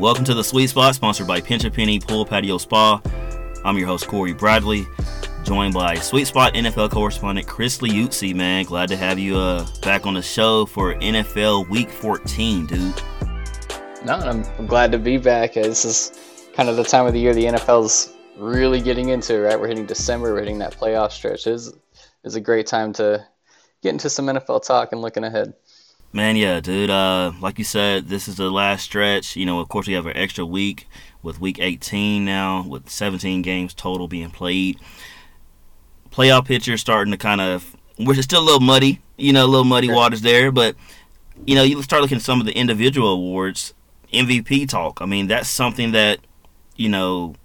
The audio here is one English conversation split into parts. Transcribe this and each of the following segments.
Welcome to the Sweet Spot, sponsored by Pinch a Penny Pool Patio Spa. I'm your host Cory Bradley, joined by Sweet Spot NFL correspondent Chris Liuzzi. Man, glad to have you uh, back on the show for NFL Week 14, dude. No, I'm, I'm glad to be back. This is kind of the time of the year the NFL's really getting into. Right, we're hitting December, we're hitting that playoff stretch. Is is a great time to get into some NFL talk and looking ahead. Man, yeah, dude. Uh, like you said, this is the last stretch. You know, of course, we have an extra week with week 18 now, with 17 games total being played. Playoff picture starting to kind of, which is still a little muddy, you know, a little muddy waters there, but, you know, you start looking at some of the individual awards, MVP talk. I mean, that's something that, you know,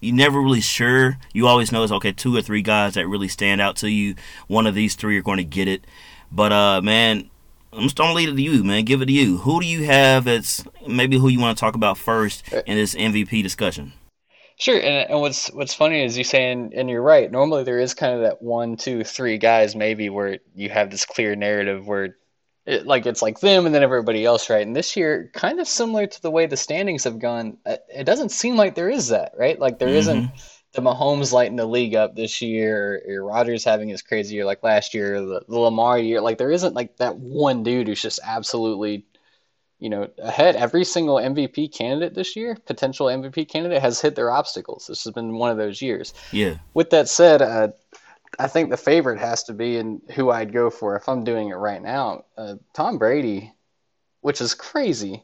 you're never really sure. You always know it's okay, two or three guys that really stand out to you. One of these three are going to get it. But, uh, man, I'm just gonna leave it to you, man. Give it to you. Who do you have that's maybe who you want to talk about first in this MVP discussion? Sure, and, and what's what's funny is you saying, and you're right. Normally there is kind of that one, two, three guys maybe where you have this clear narrative where, it, like it's like them and then everybody else, right? And this year, kind of similar to the way the standings have gone, uh, it doesn't seem like there is that, right? Like there mm-hmm. not the Mahomes lighting the league up this year, or, Rodgers having his crazy year like last year, the, the Lamar year. Like there isn't like that one dude who's just absolutely, you know, ahead. Every single MVP candidate this year, potential MVP candidate, has hit their obstacles. This has been one of those years. Yeah. With that said, uh, I think the favorite has to be, and who I'd go for if I'm doing it right now, uh, Tom Brady, which is crazy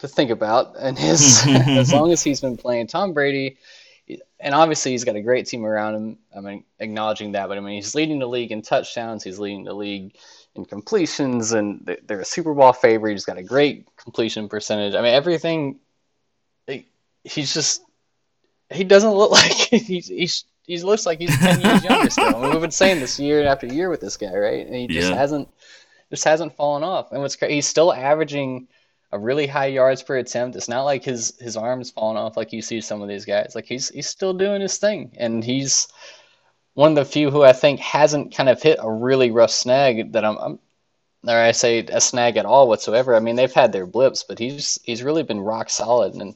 to think about. And his, as long as he's been playing, Tom Brady and obviously he's got a great team around him. I mean, acknowledging that, but I mean, he's leading the league in touchdowns. He's leading the league in completions, and they're a Super Bowl favorite. He's got a great completion percentage. I mean, everything. He's just he doesn't look like he's he's he looks like he's ten years younger still. I mean, we've been saying this year after year with this guy, right? And he just yeah. hasn't just hasn't fallen off. And what's crazy, he's still averaging a really high yards per attempt. It's not like his his arms falling off like you see some of these guys. Like he's he's still doing his thing, and he's one of the few who I think hasn't kind of hit a really rough snag that I'm, I'm or I say a snag at all whatsoever. I mean, they've had their blips, but he's he's really been rock solid, and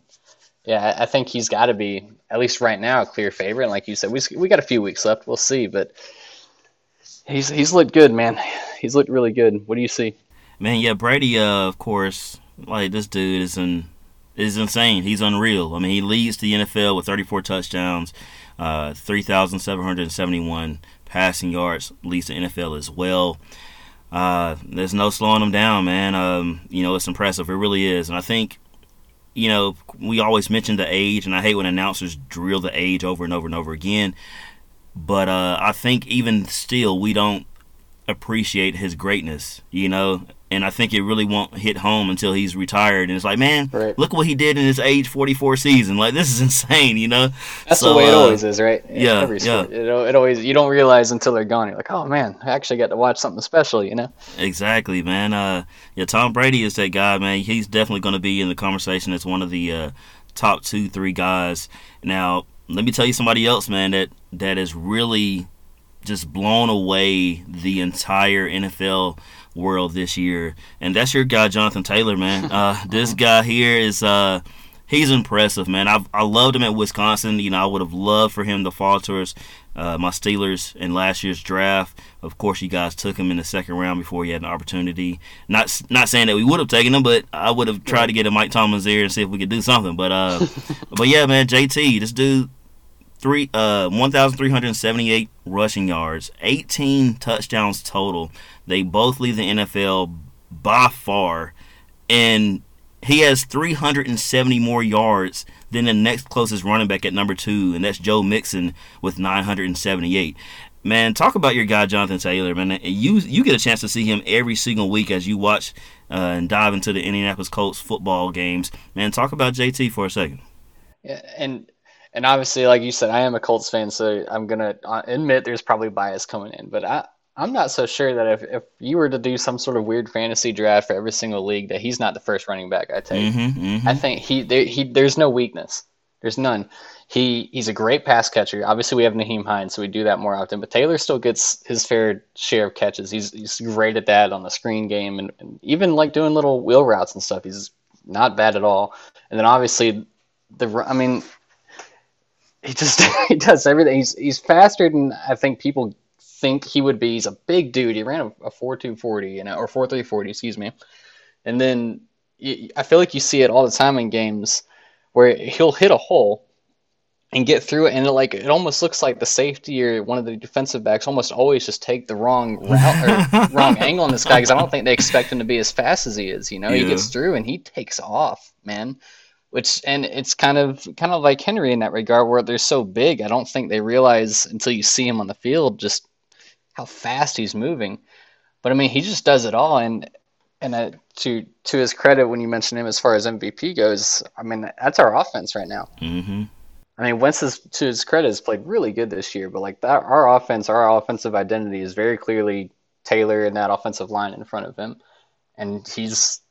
yeah, I think he's got to be at least right now a clear favorite. And like you said, we we got a few weeks left. We'll see, but he's he's looked good, man. He's looked really good. What do you see? Man, yeah, Brady, uh, of course, like this dude is in, is insane. He's unreal. I mean, he leads the NFL with 34 touchdowns, uh, 3,771 passing yards. Leads the NFL as well. Uh, there's no slowing him down, man. Um, you know, it's impressive. It really is. And I think, you know, we always mention the age, and I hate when announcers drill the age over and over and over again. But uh, I think even still, we don't appreciate his greatness. You know, and I think it really won't hit home until he's retired. And it's like, man, right. look what he did in his age 44 season. Like this is insane, you know. That's so, the way it uh, always is, right? Yeah, Every yeah. It, it, always you don't realize until they're gone. You're like, oh man, I actually got to watch something special, you know. Exactly, man. Uh, yeah, Tom Brady is that guy, man. He's definitely going to be in the conversation as one of the uh, top two, three guys. Now, let me tell you somebody else, man, that that has really just blown away the entire NFL world this year, and that's your guy Jonathan Taylor, man. Uh, this guy here is uh, he's impressive, man. I I loved him at Wisconsin. You know, I would have loved for him to fall towards uh, my Steelers in last year's draft. Of course, you guys took him in the second round before he had an opportunity. Not not saying that we would have taken him, but I would have tried to get a Mike Tomlin's ear and see if we could do something. But uh, but yeah, man, JT, this dude three uh 1378 rushing yards 18 touchdowns total they both lead the NFL by far, and he has 370 more yards than the next closest running back at number two, and that's Joe Mixon with 978. Man, talk about your guy Jonathan Taylor, man. You you get a chance to see him every single week as you watch uh, and dive into the Indianapolis Colts football games. Man, talk about JT for a second. Yeah, and and obviously, like you said, I am a Colts fan, so I'm gonna admit there's probably bias coming in. But I I'm not so sure that if, if you were to do some sort of weird fantasy draft for every single league, that he's not the first running back. I take. Mm-hmm, mm-hmm. I think he, there, he there's no weakness. There's none. He he's a great pass catcher. Obviously, we have Nyheim Hines, so we do that more often. But Taylor still gets his fair share of catches. He's he's great at that on the screen game, and, and even like doing little wheel routes and stuff. He's not bad at all. And then obviously the I mean he just he does everything. He's he's faster than I think people think he would be. He's a big dude. He ran a, a four two forty, you know, or four three forty, excuse me. And then you, I feel like you see it all the time in games where he'll hit a hole and get through it, and it like it almost looks like the safety or one of the defensive backs almost always just take the wrong route or wrong angle on this guy because I don't think they expect him to be as fast as he is. You know, yeah. he gets through and he takes off, man. Which and it's kind of kind of like Henry in that regard, where they're so big. I don't think they realize until you see him on the field just how fast he's moving. But I mean, he just does it all, and and uh, to to his credit, when you mention him as far as MVP goes, I mean that's our offense right now. Mm-hmm. I mean, Wentz is, to his credit has played really good this year, but like that, our offense, our offensive identity is very clearly Taylor and that offensive line in front of him, and he's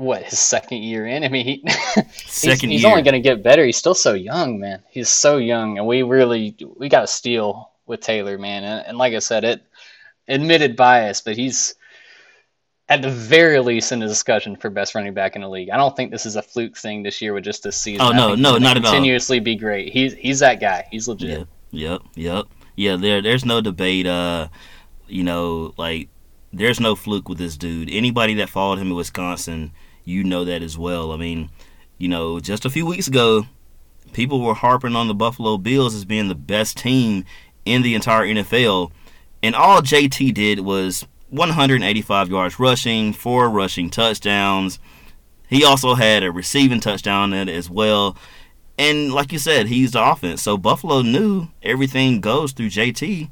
what his second year in. I mean, he second he's, he's only going to get better. He's still so young, man. He's so young, and we really we got a steal with Taylor, man. And, and like I said, it admitted bias, but he's at the very least in the discussion for best running back in the league. I don't think this is a fluke thing this year with just this season. Oh no, no, not at all. Continuously be great. He's he's that guy. He's legit. Yep, yep, yep. Yeah, there there's no debate. Uh, you know, like there's no fluke with this dude. Anybody that followed him in Wisconsin, you know that as well. I mean, you know, just a few weeks ago, people were harping on the Buffalo Bills as being the best team in the entire NFL, and all JT did was 185 yards rushing, four rushing touchdowns. He also had a receiving touchdown as well. And like you said, he's the offense. So Buffalo knew everything goes through JT,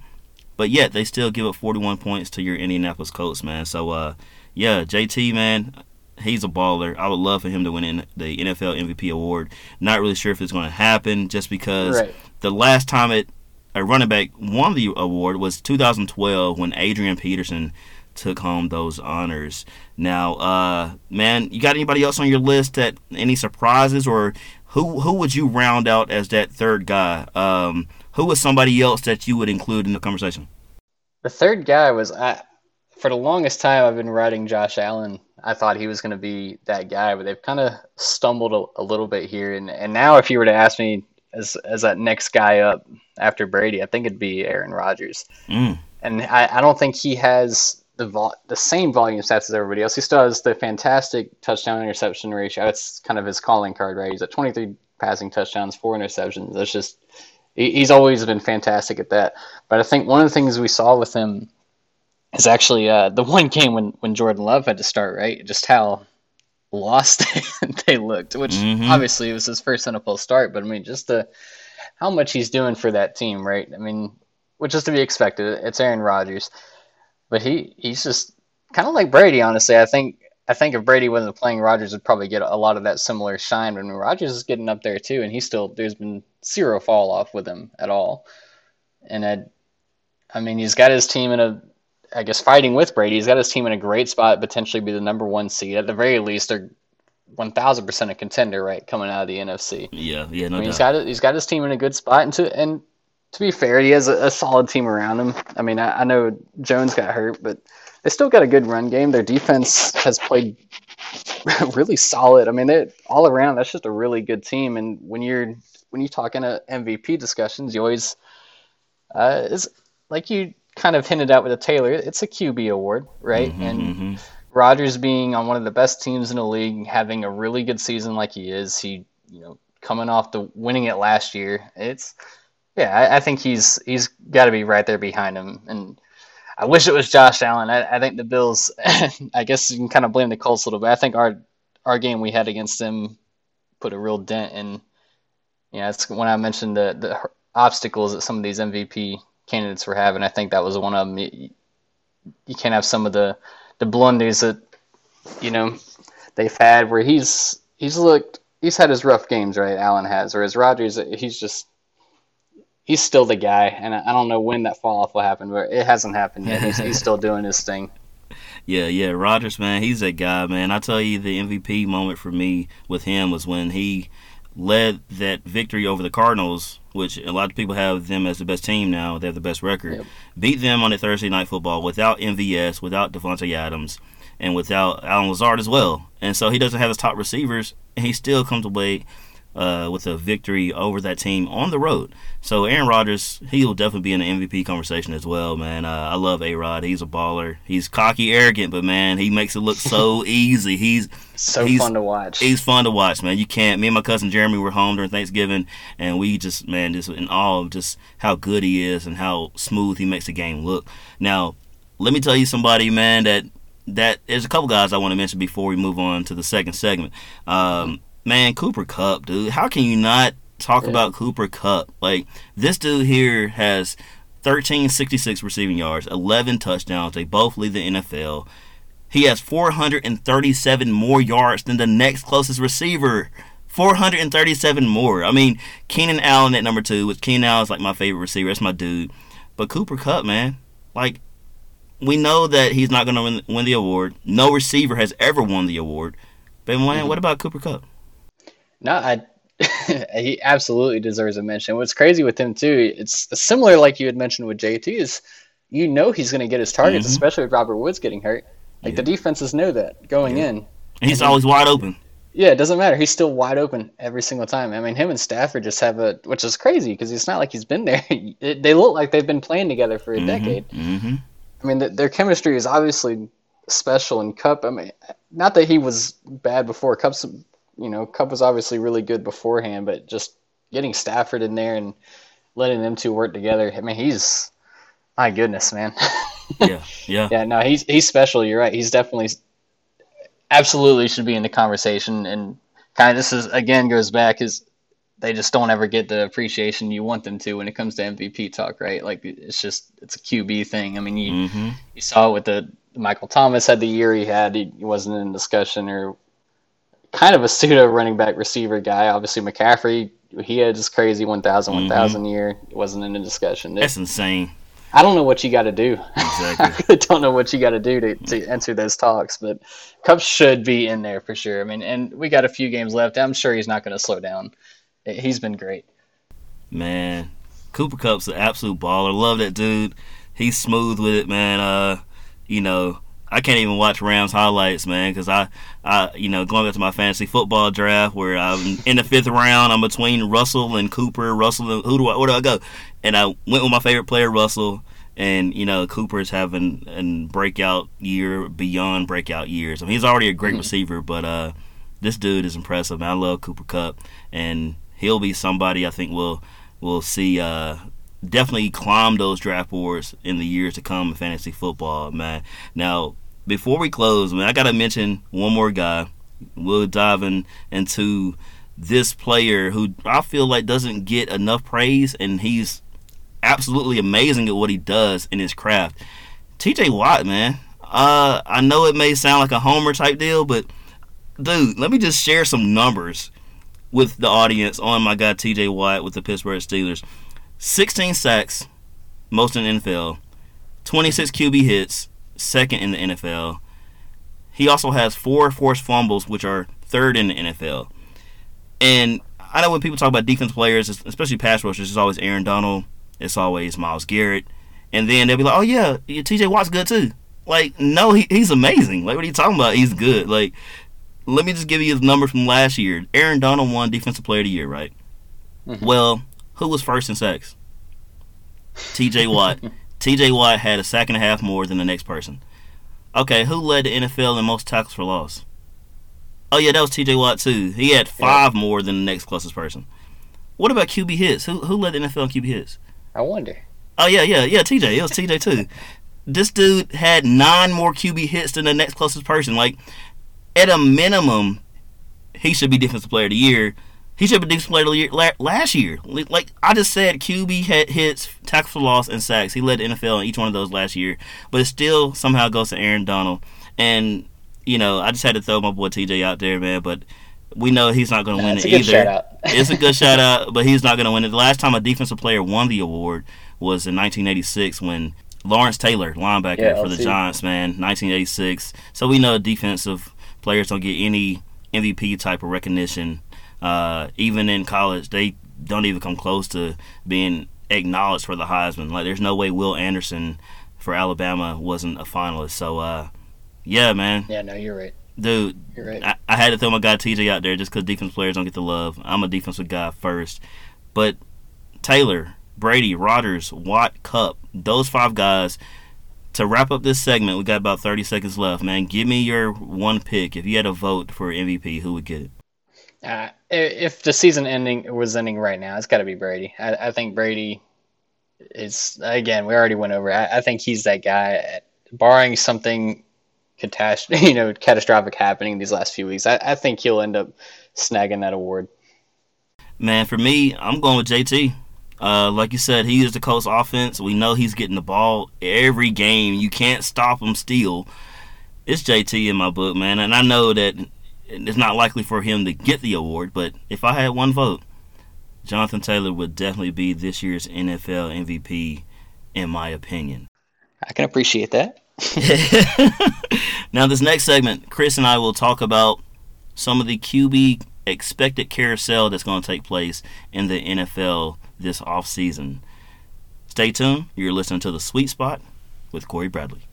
but yet they still give up 41 points to your Indianapolis Colts, man. So uh, yeah, JT, man, he's a baller. I would love for him to win in the NFL MVP award. Not really sure if it's going to happen, just because right. the last time it a running back won the award was 2012 when Adrian Peterson took home those honors. Now, uh, man, you got anybody else on your list that any surprises or who who would you round out as that third guy? Um, who was somebody else that you would include in the conversation? The third guy was I. For the longest time, I've been writing Josh Allen. I thought he was going to be that guy, but they've kind of stumbled a, a little bit here. And, and now, if you were to ask me as as that next guy up after Brady, I think it'd be Aaron Rodgers. Mm. And I, I don't think he has the vol- the same volume stats as everybody else. He still has the fantastic touchdown interception ratio. That's kind of his calling card, right? He's at 23 passing touchdowns, four interceptions. That's just he, he's always been fantastic at that. But I think one of the things we saw with him is actually uh, the one game when when Jordan Love had to start, right? Just how lost they looked, which mm-hmm. obviously was his first NFL start, but I mean, just the how much he's doing for that team, right? I mean, which is to be expected. It's Aaron Rodgers, but he he's just kind of like Brady, honestly. I think I think if Brady wasn't playing, Rodgers would probably get a lot of that similar shine. But I mean, Rodgers is getting up there too, and he still there's been zero fall off with him at all. And I, I mean, he's got his team in a I guess fighting with Brady. He's got his team in a great spot, potentially be the number one seed. At the very least, they're one thousand percent a contender, right? Coming out of the NFC. Yeah, yeah, no I mean, doubt. He's got he's got his team in a good spot, and to and to be fair, he has a, a solid team around him. I mean, I, I, know Jones got hurt, but they still got a good run game. Their defense has played really solid. I mean, they all around. That's just a really good team. And when you're when you talk in a MVP discussions, you always uh, is like you kind of hinted at with the Taylor, it's a QB award, right? Mm-hmm, and mm-hmm. Rodgers being on one of the best teams in the league, having a really good season like he is, he you know coming off the winning it last year, it's yeah, I, I think he's he's got to be right there behind him. And I wish it was Josh Allen. I, I think the Bills. I guess you can kind of blame the Colts a little bit. I think our our game we had against them put a real dent in. Yeah, you know, it's when I mentioned the the obstacles that some of these MVP candidates were having. I think that was one of them. You, you can't have some of the the blunders that you know they've had where he's he's looked he's had his rough games, right? Allen has, whereas Rodgers he's just he's still the guy, and I don't know when that fall off will happen, but it hasn't happened yet. He's, he's still doing his thing. Yeah, yeah, Rodgers, man, he's that guy, man. I tell you, the MVP moment for me with him was when he led that victory over the Cardinals, which a lot of people have them as the best team now. They have the best record. Yep. Beat them on a Thursday night football without MVS, without Davante Adams, and without Allen Lazard as well. And so he doesn't have his top receivers, and he still comes away uh, with a victory over that team on the road. So Aaron Rodgers, he will definitely be in the MVP conversation as well, man. Uh, I love A Rod. He's a baller. He's cocky, arrogant, but man, he makes it look so easy. He's so he's, fun to watch. He's fun to watch, man. You can't. Me and my cousin Jeremy were home during Thanksgiving, and we just, man, just in awe of just how good he is and how smooth he makes the game look. Now, let me tell you somebody, man, that that there's a couple guys I want to mention before we move on to the second segment. Um, man, Cooper Kupp, dude. How can you not talk yeah. about Cooper Kupp? Like this dude here has 1366 receiving yards, 11 touchdowns. They both lead the NFL. He has 437 more yards than the next closest receiver. 437 more. I mean, Keenan Allen at number two, which Keenan Allen is like my favorite receiver. That's my dude. But Cooper Kupp, man, like we know that he's not going to win, win, the award. No receiver has ever won the award. But man, mm-hmm. what about Cooper Kupp? No, I, he absolutely deserves a mention. What's crazy with him too, it's similar like you had mentioned with JT is you know he's going to get his targets, mm-hmm. especially with Robert Woods getting hurt. Like yeah. the defenses know that going yeah. in. And he's and always wide open. Yeah, it doesn't matter. He's still wide open every single time. I mean, him and Stafford just have a, which is crazy because it's not like he's been there. they look like they've been playing together for a mm-hmm. decade. Mm-hmm. I mean, the, their chemistry is obviously special in Kupp. I mean, not that he was bad before. Kupp's you know, Kupp was obviously really good beforehand, but just getting Stafford in there and letting them two work together. I mean, he's my goodness, man. yeah, yeah, yeah. No, he's he's special. You're right. He's definitely absolutely should be in the conversation. And kind of this is again goes back is they just don't ever get the appreciation you want them to when it comes to MVP talk, right? Like it's just it's a QB thing. I mean, you mm-hmm. you saw it with the Michael Thomas had the year he had. He wasn't in discussion or kind of a pseudo running back receiver guy. Obviously, McCaffrey, he had this crazy 1,000, mm-hmm. 1,000 year. It wasn't in the discussion. That's insane. I don't know what you got to do. Exactly. I really don't know what you got to do to, to enter those talks, but Kupp should be in there for sure. I mean, and we got a few games left. I'm sure he's not going to slow down. He's been great. Man, Cooper Kupp's an absolute baller. Love that dude. He's smooth with it, man. Uh, you know, I can't even watch Rams highlights, man, because I, I, you know, going back to my fantasy football draft where I'm in the fifth round, I'm between Russell and Cooper. Russell, and, who do I, where do I go? And I went with my favorite player, Russell, and you know, Cooper's having a breakout year beyond breakout years. I mean, he's already a great mm-hmm. receiver, but uh, this dude is impressive. Man. I love Cooper Kupp, and he'll be somebody I think will will see uh, definitely climb those draft boards in the years to come in fantasy football, man. Now, before we close, man, I gotta mention one more guy. We'll dive in, into this player who I feel like doesn't get enough praise, and he's absolutely amazing at what he does in his craft. TJ Watt, man. Uh, I know it may sound like a homer type deal, but dude, let me just share some numbers with the audience on my guy TJ Watt with the Pittsburgh Steelers. 16 sacks, most in the NFL, 26 QB hits, second in the NFL. He also has four forced fumbles, which are third in the NFL. And I know when people talk about defense players, especially pass rushers, it's always Aaron Donald, it's always Myles Garrett, and then they'll be like, "Oh yeah, T.J. Watt's good too." Like, no, he, he's amazing. Like, what are you talking about? He's good. Like, let me just give you his number from last year. Aaron Donald won Defensive Player of the Year, right? Mm-hmm. Well, who was first in sacks? T.J. Watt. T.J. Watt had a sack and a half more than the next person. Okay, who led the NFL in most tackles for loss? Oh yeah, that was T.J. Watt too. He had five yeah. more than the next closest person. What about QB hits? Who who led the NFL in QB hits? I wonder. Oh yeah, yeah, yeah. TJ. It was TJ too. this dude had nine more QB hits than the next closest person. Like, at a minimum, he should be defensive player of the year. He should be defensive player of the year last year. Like I just said, QB hits, tackles for loss, and sacks. He led the NFL in each one of those last year. But it still somehow goes to Aaron Donald. And you know, I just had to throw my boy TJ out there, man. But we know he's not going to win it either. it's a good shout out, but he's not going to win it. The last time a defensive player won the award was in 1986 when Lawrence Taylor, linebacker yeah, for the Giants, man, 1986. So we know defensive players don't get any MVP type of recognition uh, even in college, they don't even come close to being acknowledged for the Heisman. Like, there's no way Will Anderson for Alabama wasn't a finalist. So, uh, Yeah, man. Yeah, no, you're right. Dude, You're right. I, I had to throw my guy TJ out there just because defense players don't get the love. I'm a defensive guy first. But Taylor, Brady, Rodgers, Watt, Kupp, those five guys. To wrap up this segment, we got about 30 seconds left, man. Give me your one pick. If you had a vote for MVP, who would get it? Uh, if the season ending was ending right now, it's got to be Brady. I, I think Brady is again. We already went over. I, I think he's that guy. Barring something catastrophe, you know, catastrophic happening these last few weeks, I, I think he'll end up snagging that award. Man, for me, I'm going with JT. Uh, like you said, he is the Colts offense. We know he's getting the ball every game. You can't stop him still. It's JT in my book, man. And I know that it's not likely for him to get the award, but if I had one vote, Jonathan Taylor would definitely be this year's NFL MVP, in my opinion. I can appreciate that. now, this next segment, Chris and I will talk about some of the QB expected carousel that's going to take place in the NFL this offseason. Stay tuned. You're listening to The Sweet Spot with Cory Bradley.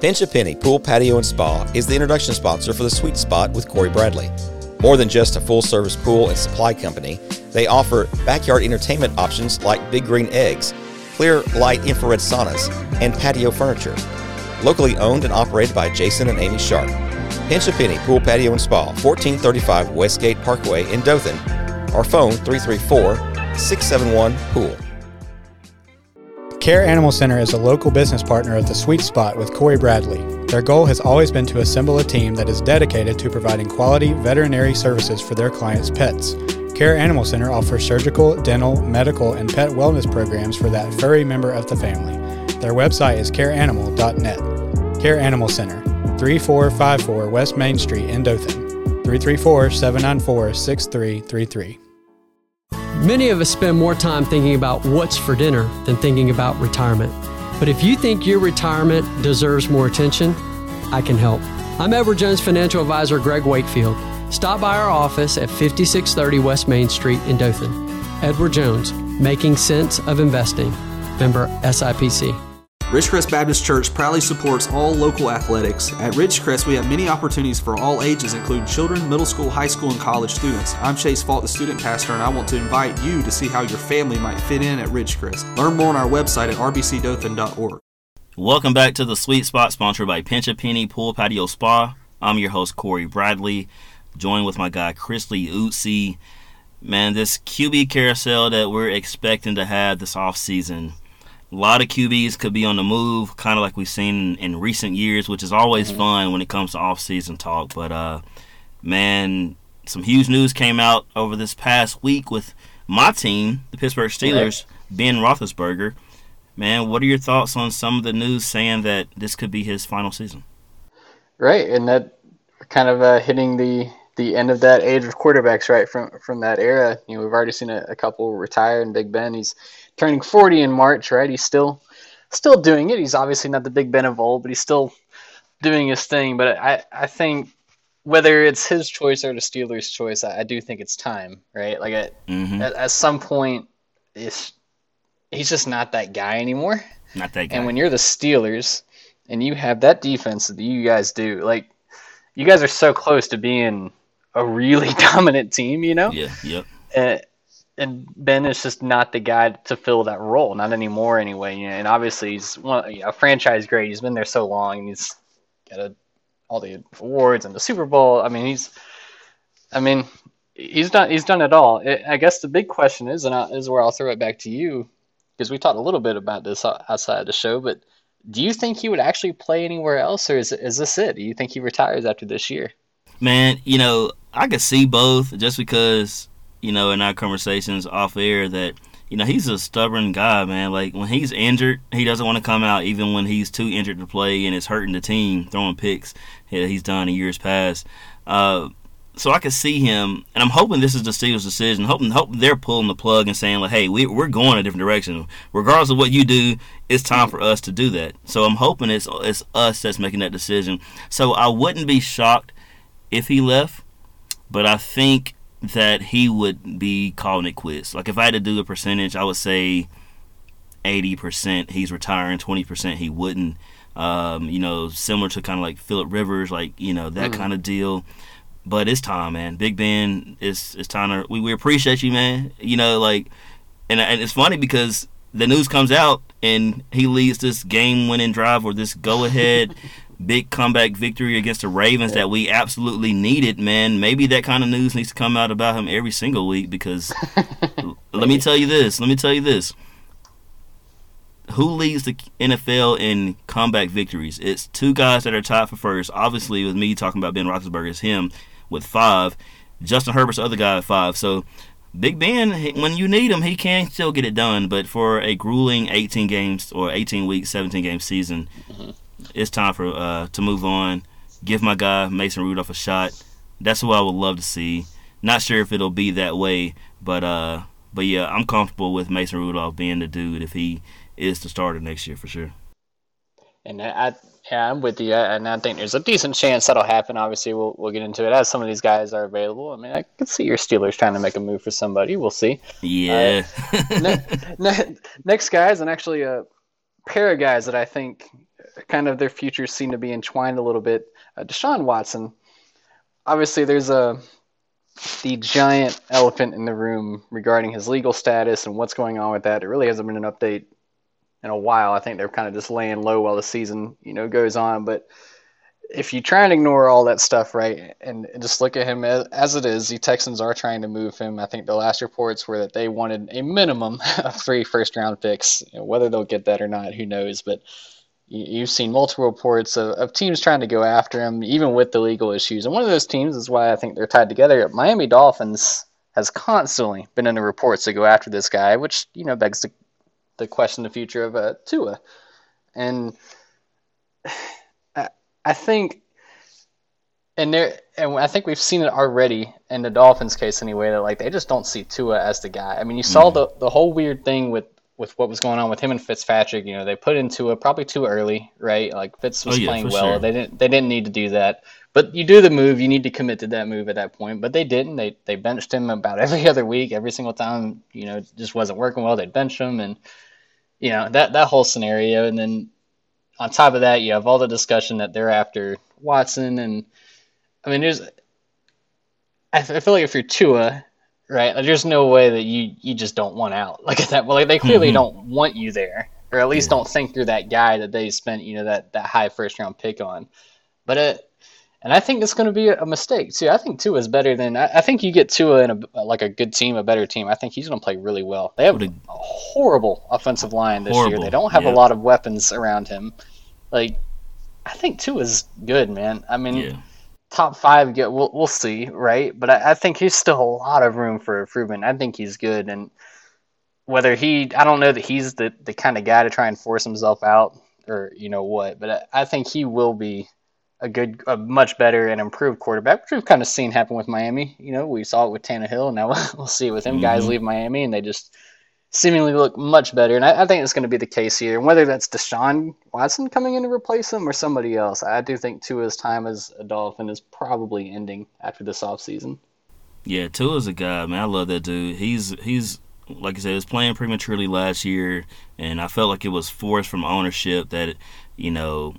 Pinch a Penny Pool, Patio, and Spa is the introduction sponsor for the Sweet Spot with Cory Bradley. More than just a full service pool and supply company, they offer backyard entertainment options like Big Green Eggs, clear light infrared saunas, and patio furniture. Locally owned and operated by Jason and Amy Sharp. Pinch a Penny Pool, Patio, and Spa, 1435 Westgate Parkway in Dothan, or phone 334 671 Pool. Care Animal Center is a local business partner at the Sweet Spot with Cory Bradley. Their goal has always been to assemble a team that is dedicated to providing quality veterinary services for their clients' pets. Care Animal Center offers surgical, dental, medical, and pet wellness programs for that furry member of the family. Their website is careanimal.net. Care Animal Center, 3454 West Main Street in Dothan. 334 794 6333. Many of us spend more time thinking about what's for dinner than thinking about retirement. But if you think your retirement deserves more attention, I can help. I'm Edward Jones financial advisor Greg Wakefield. Stop by our office at 5630 West Main Street in Dothan. Edward Jones, making sense of investing. Member SIPC. Ridgecrest Baptist Church proudly supports all local athletics. At Ridgecrest, we have many opportunities for all ages, including children, middle school, high school, and college students. I'm Chase Fault, the student pastor, and I want to invite you to see how your family might fit in at Ridgecrest. Learn more on our website at rbcdothan.org. Welcome back to the Sweet Spot, sponsored by Pinch a Penny Pool Patio Spa. I'm your host Cory Bradley, joined with my guy Chris Liuzzi. Man, this QB carousel that we're expecting to have this offseason. A lot of QBs could be on the move, kind of like we've seen in, in recent years, which is always fun when it comes to offseason talk. But uh, man, some huge news came out over this past week with my team, the Pittsburgh Steelers, Ben Roethlisberger. Man, what are your thoughts on some of the news saying that this could be his final season? Right, and that kind of uh, hitting the the end of that age of quarterbacks, right from from that era. You know, we've already seen a, a couple retire, and Big Ben, he's turning 40 in March, right? He's still still doing it. He's obviously not the Big Ben of old, but he's still doing his thing. But I I think whether it's his choice or the Steelers' choice, I, I do think it's time, right? Like at, Mm-hmm. at, at some point, it's, he's just not that guy anymore. Not that guy. And when you're the Steelers and you have that defense that you guys do, like you guys are so close to being a really dominant team, you know? yeah, yep. And, and Ben is just not the guy to fill that role, not anymore anyway. And obviously he's one, a franchise great. He's been there so long, and he's got a, all the awards and the Super Bowl. I mean, he's, I mean, he's done he's done it all. I I guess the big question is, and I, is where I'll throw it back to you, because we talked a little bit about this outside the show, but do you think he would actually play anywhere else, or is is this it? Do you think he retires after this year? Man, you know, I could see both just because, you know, in our conversations off air that, you know, he's a stubborn guy, man. Like when he's injured, he doesn't want to come out even when he's too injured to play and it's hurting the team, throwing picks. Yeah, he's done in years past. Uh, so I could see him, and I'm hoping this is the Steelers' decision. Hoping, hoping they're pulling the plug and saying like, "Hey, we, we're going a different direction. Regardless of what you do, it's time for us to do that." So I'm hoping it's it's us that's making that decision. So I wouldn't be shocked if he left, but I think that he would be calling it quits. Like if I had to do a percentage, I would say 80% he's retiring, 20% he wouldn't. Um, you know, similar to kind of like Philip Rivers, like you know that Mm-hmm. kind of deal. But it's time, man. Big Ben, it's it's time to. We, we appreciate you, man. You know, like, and and it's funny because the news comes out and he leads this game-winning drive or this go-ahead big comeback victory against the Ravens that we absolutely needed, man. Maybe that kind of news needs to come out about him every single week because let me tell you this. Let me tell you this. Who leads the NFL in comeback victories? It's two guys that are tied for first. Obviously, with me talking about Ben Roethlisberger, it's him with five. Justin Herbert's the other guy at five. So, Big Ben, when you need him, he can still get it done. But for a grueling 18 games or 18 week, 17 game season, mm-hmm. It's time for uh, to move on. Give my guy Mason Rudolph a shot. That's who I would love to see. Not sure if it'll be that way, but uh, but yeah, I'm comfortable with Mason Rudolph being the dude if he is the starter next year for sure. And I, I yeah, I'm with you, and I think there's a decent chance that'll happen. Obviously, we'll we'll get into it as some of these guys are available. I mean, I could see your Steelers trying to make a move for somebody. We'll see. Yeah. ne- ne- next guys, and actually a pair of guys that I think kind of their futures seem to be entwined a little bit. Uh, Deshaun Watson. Obviously, there's a the giant elephant in the room regarding his legal status and what's going on with that. It really hasn't been an update in a while. I think they're kind of just laying low while the season, you know, goes on. But if you try and ignore all that stuff, right, and just look at him as, as it is, the Texans are trying to move him. I think the last reports were that they wanted a minimum of three first round picks. You know, whether they'll get that or not, who knows? But you've seen multiple reports of, of teams trying to go after him, even with the legal issues. And one of those teams is why I think they're tied together. Miami Dolphins has constantly been in the reports to go after this guy, which you know begs the the question the future of uh, Tua. And I, I think, and there, and I think we've seen it already in the Dolphins' case anyway. That like they just don't see Tua as the guy. I mean, you saw the the whole weird thing with with what was going on with him and Fitzpatrick. You know, they put into Tua probably too early, right? Like Fitz was Oh, yeah, playing well. sure. They didn't they didn't need to do that. But you do the move, you need to commit to that move at that point. But they didn't. They they benched him about every other week, every single time. You know, just wasn't working well. They'd bench him, and you know that that whole scenario. And then on top of that, you have all the discussion that they're after Watson, and I mean, there's. I, feel like if you're Tua, right? Like, there's no way that you you just don't want out like at that. Well, like, they clearly Mhm. don't want you there, or at least don't think you're that guy that they spent you know that that high first round pick on. But it, and I think it's going to be a mistake too. I think Tua is better than I, I think you get Tua in a like a good team, a better team. I think he's going to play really well. They have a a- horrible offensive line this year. They don't have yeah. a lot of weapons around him. Like I think Tua's good, man. I mean, Yeah. Top five get we'll we'll see, right? But I, I think he's still a lot of room for improvement. I think he's good, and whether he, I don't know that he's the the kind of guy to try and force himself out or you know what, but I, I think he will be a good, a much better and improved quarterback, which we've kind of seen happen with Miami. You know, we saw it with Tannehill, and now we'll see it with him. Guys Mhm. leave Miami, and they just seemingly look much better. And I, I think it's going to be the case here. And whether that's Deshaun Watson coming in to replace him or somebody else, I do think Tua's time as a Dolphin is probably ending after this offseason. Yeah, Tua's a guy, man. I love that dude. He's he's like I said, was playing prematurely last year, and I felt like it was forced from ownership that you know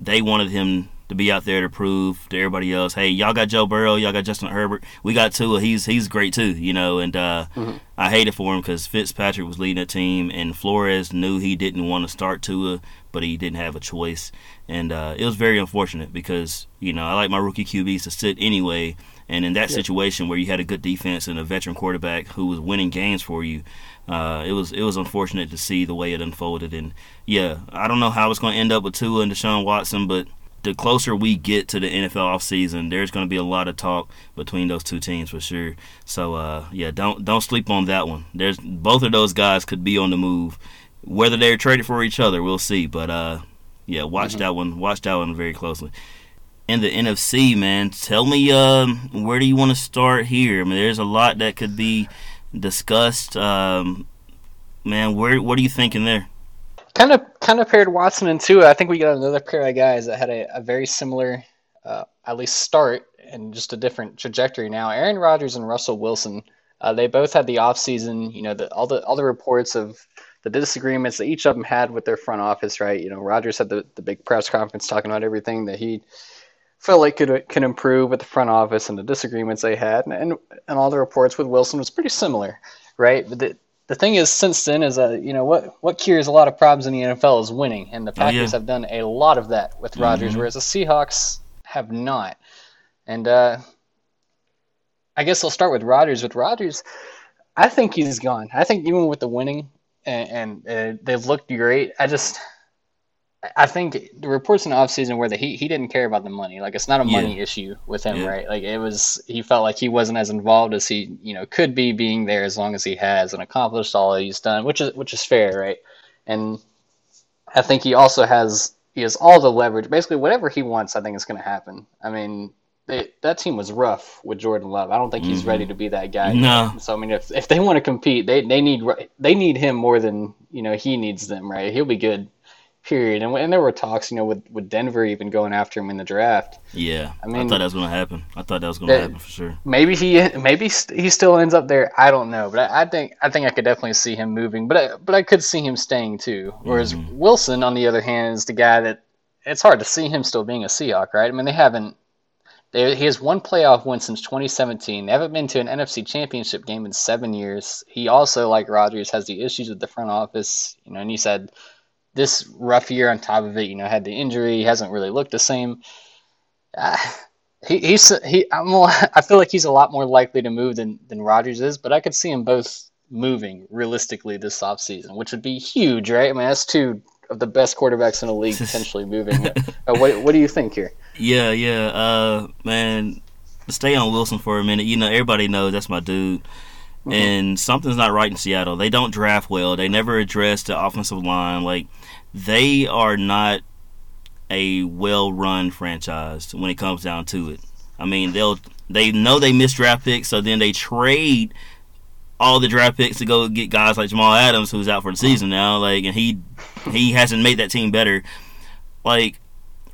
they wanted him to be out there to prove to everybody else, hey, y'all got Joe Burrow, y'all got Justin Herbert, we got Tua. He's he's great too, you know. And uh, I hate it for him because Fitzpatrick was leading the team, and Flores knew he didn't want to start Tua, but he didn't have a choice, and uh, it was very unfortunate because you know I like my rookie QBs to sit anyway. And in that situation where you had a good defense and a veteran quarterback who was winning games for you, uh, it was it was unfortunate to see the way it unfolded. And yeah, I don't know how it's going to end up with Tua and Deshaun Watson, but the closer we get to the NFL offseason, there's going to be a lot of talk between those two teams for sure. So uh, yeah, don't don't sleep on that one. There's both of those guys could be on the move. Whether they're traded for each other, we'll see. But uh, yeah, watch that one. Watch that one very closely in the NFC, man. Tell me, um, where do you want to start here? I mean, there's a lot that could be discussed. Um, man, where what are you thinking there? Kind of, kind of paired Watson and Tua. I think we got another pair of guys that had a, a very similar, uh, at least start and just a different trajectory now. Aaron Rodgers and Russell Wilson. Uh, they both had the offseason, you know, the, all the all the reports of the disagreements that each of them had with their front office, right? You know, Rodgers had the, the big press conference talking about everything that he felt like could could improve with the front office and the disagreements they had, and and, and all the reports with Wilson was pretty similar, right? But the, the thing is, since then, is a you know what what cures a lot of problems in the NFL is winning, and the Packers oh, yeah. have done a lot of that with Rodgers, mm-hmm. whereas the Seahawks have not. And uh, I guess I'll start with Rodgers. With Rodgers, I think he's gone. I think even with the winning and, and uh, they've looked great, I just I think the reports in the offseason were that he, he didn't care about the money. Like it's not a money yeah. issue with him, yeah. right? Like it was he felt like he wasn't as involved as he, you know, could be being there as long as he has and accomplished all he's done, which is which is fair, right? And I think he also has he has all the leverage. Basically whatever he wants, I think is gonna happen. I mean, they, that team was rough with Jordan Love. I don't think he's mm-hmm. ready to be that guy. No. So I mean, if if they want to compete, they they need they need him more than you know he needs them. Right? He'll be good. Period. And, and there were talks, you know, with, with Denver even going after him in the draft. Yeah, I mean, I thought that was going to happen. I thought that was going to happen for sure. Maybe he maybe he still ends up there. I don't know, but I, I think I think I could definitely see him moving. But I, but I could see him staying too. Whereas mm-hmm. Wilson, on the other hand, is the guy that it's hard to see him still being a Seahawk, right? I mean, they haven't they, he has one playoff win since 2017. They haven't been to an NFC Championship game in seven years. He also, like Rodgers, has the issues with the front office. You know, and he said this rough year on top of it. You know, had the injury. He hasn't really looked the same. Uh, he, he's he. I'm. I feel like he's a lot more likely to move than than Rodgers is. But I could see him both moving realistically this offseason, which would be huge, right? I mean, that's two of the best quarterbacks in the league potentially moving. uh, what What do you think here? Yeah, yeah, uh, man. Stay on Wilson for a minute. You know, everybody knows that's my dude. Mm-hmm. And something's not right in Seattle. They don't draft well. They never address the offensive line. Like they are not a well-run franchise when it comes down to it. I mean, they'll they know they miss draft picks, so then they trade all the draft picks to go get guys like Jamal Adams, who's out for the season now. Like, and he he hasn't made that team better. Like